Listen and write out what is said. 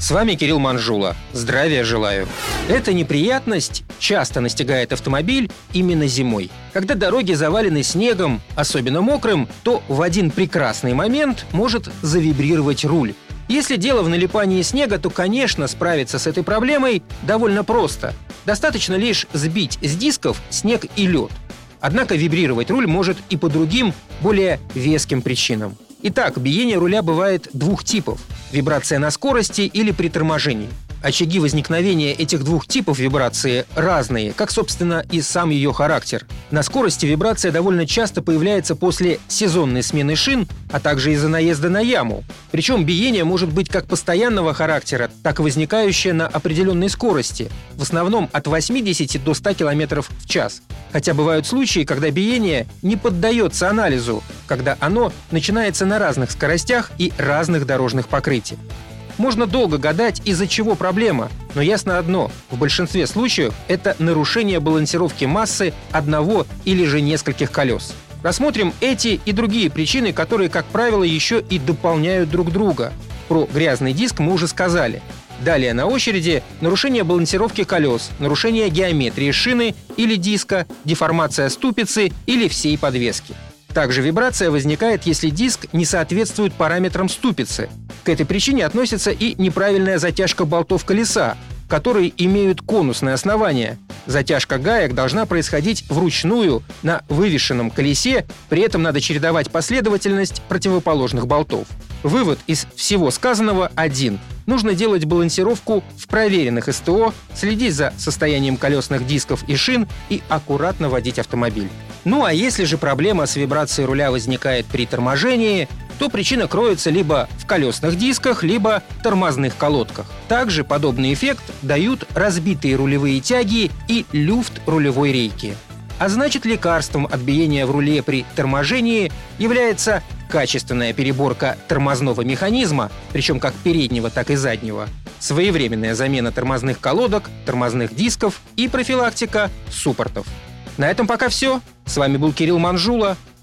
С вами Кирилл Манжула. Здравия желаю. Эта неприятность часто настигает автомобиль именно зимой. Когда дороги завалены снегом, особенно мокрым, то в один прекрасный момент может завибрировать руль. Если дело в налипании снега, то, конечно, справиться с этой проблемой довольно просто. Достаточно лишь сбить с дисков снег и лед. Однако вибрировать руль может и по другим, более веским причинам. Итак, биение руля бывает двух типов – вибрация на скорости или при торможении. Очаги возникновения этих двух типов вибрации разные, как, собственно, и сам ее характер. На скорости вибрация довольно часто появляется после сезонной смены шин, а также из-за наезда на яму. Причем биение может быть как постоянного характера, так и возникающее на определенной скорости, в основном от 80 до 100 км в час. Хотя бывают случаи, когда биение не поддается анализу, когда оно начинается на разных скоростях и разных дорожных покрытиях. Можно долго гадать, из-за чего проблема, но ясно одно – в большинстве случаев это нарушение балансировки массы одного или же нескольких колес. Рассмотрим эти и другие причины, которые, как правило, еще и дополняют друг друга. Про грязный диск мы уже сказали. Далее на очереди нарушение балансировки колес, нарушение геометрии шины или диска, деформация ступицы или всей подвески. Также вибрация возникает, если диск не соответствует параметрам ступицы. К этой причине относится и неправильная затяжка болтов колеса, которые имеют конусное основание. Затяжка гаек должна происходить вручную на вывешенном колесе, при этом надо чередовать последовательность противоположных болтов. Вывод из всего сказанного один. Нужно делать балансировку в проверенных СТО, следить за состоянием колесных дисков и шин и аккуратно водить автомобиль. Ну а если же проблема с вибрацией руля возникает при торможении, то причина кроется либо в колесных дисках, либо тормозных колодках. Также подобный эффект дают разбитые рулевые тяги и люфт рулевой рейки. А значит, лекарством от биения в руле при торможении является качественная переборка тормозного механизма, причем как переднего, так и заднего, своевременная замена тормозных колодок, тормозных дисков и профилактика суппортов. На этом пока все. С вами был Кирилл Манжула.